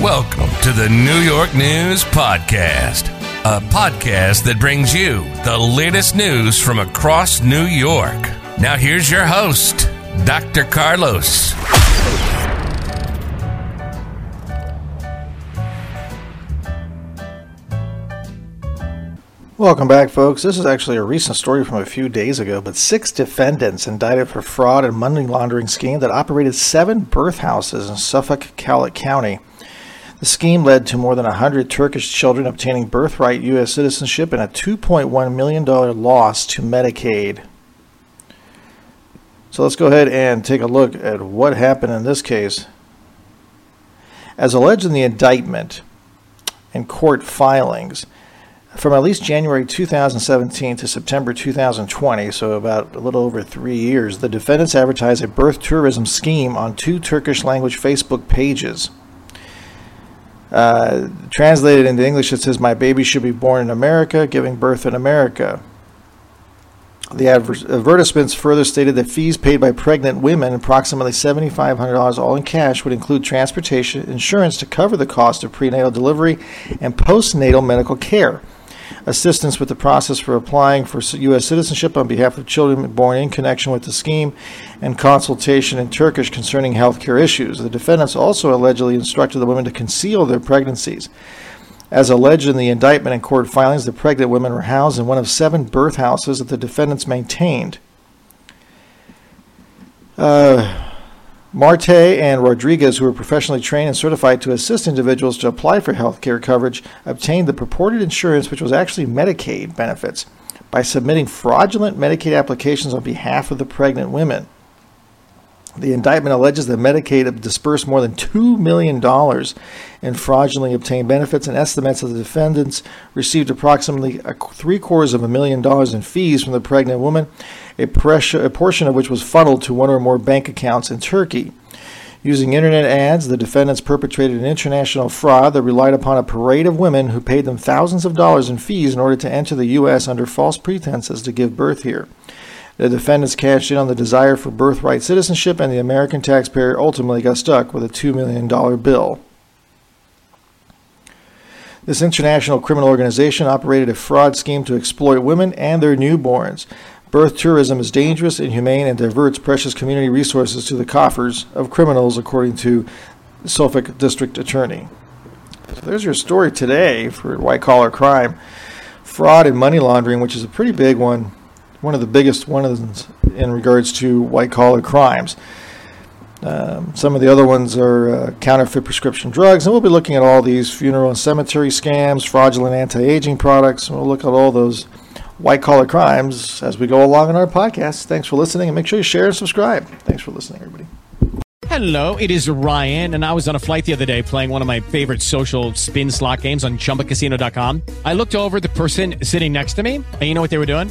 Welcome to the New York News Podcast, a podcast that brings you the latest news from across New York. Now, here's your host, Dr. Carlos. Welcome back, folks. This is actually a recent story from a few days ago, but six defendants indicted for fraud and money laundering scheme that operated seven birth houses in Suffolk County. The scheme led to more than 100 Turkish children obtaining birthright U.S. citizenship and a $2.1 million loss to Medicaid. So let's go ahead and take a look at what happened in this case. As alleged in the indictment and court filings, from at least January 2017 to September 2020, so about a little over three years, the defendants advertised a birth tourism scheme on two Turkish language Facebook pages. Uh, translated into English, it says, My baby should be born in America, giving birth in America. The adver- advertisements further stated that fees paid by pregnant women, approximately $7,500 all in cash, would include transportation, insurance to cover the cost of prenatal delivery, and postnatal medical care assistance with the process for applying for U.S. citizenship on behalf of children born in connection with the scheme, and consultation in Turkish concerning healthcare issues. The defendants also allegedly instructed the women to conceal their pregnancies. As alleged in the indictment and court filings, the pregnant women were housed in one of seven birth houses that the defendants maintained. Uh, Marte and Rodriguez, who were professionally trained and certified to assist individuals to apply for health care coverage, obtained the purported insurance, which was actually Medicaid benefits, by submitting fraudulent Medicaid applications on behalf of the pregnant women. The indictment alleges that Medicaid disbursed more than $2 million in fraudulently obtained benefits and estimates that the defendants received approximately three quarters of a million dollars in fees from the pregnant woman, a, pressure, a portion of which was funneled to one or more bank accounts in Turkey. Using internet ads, the defendants perpetrated an international fraud that relied upon a parade of women who paid them thousands of dollars in fees in order to enter the U.S. under false pretenses to give birth here. The defendants cashed in on the desire for birthright citizenship, and the American taxpayer ultimately got stuck with a $2 million bill. This international criminal organization operated a fraud scheme to exploit women and their newborns. Birth tourism is dangerous, inhumane, and diverts precious community resources to the coffers of criminals, according to Suffolk District Attorney. So there's your story today for white collar crime. Fraud and money laundering, which is a pretty big one one of the biggest ones in regards to white collar crimes. Um, some of the other ones are uh, counterfeit prescription drugs, and we'll be looking at all these funeral and cemetery scams, fraudulent anti aging products, and we'll look at all those white collar crimes as we go along in our podcast. Thanks for listening, and make sure you share and subscribe. Thanks for listening, everybody. Hello, it is Ryan, and I was on a flight the other day playing one of my favorite social spin slot games on chumbacasino.com. I looked over the person sitting next to me, and you know what they were doing?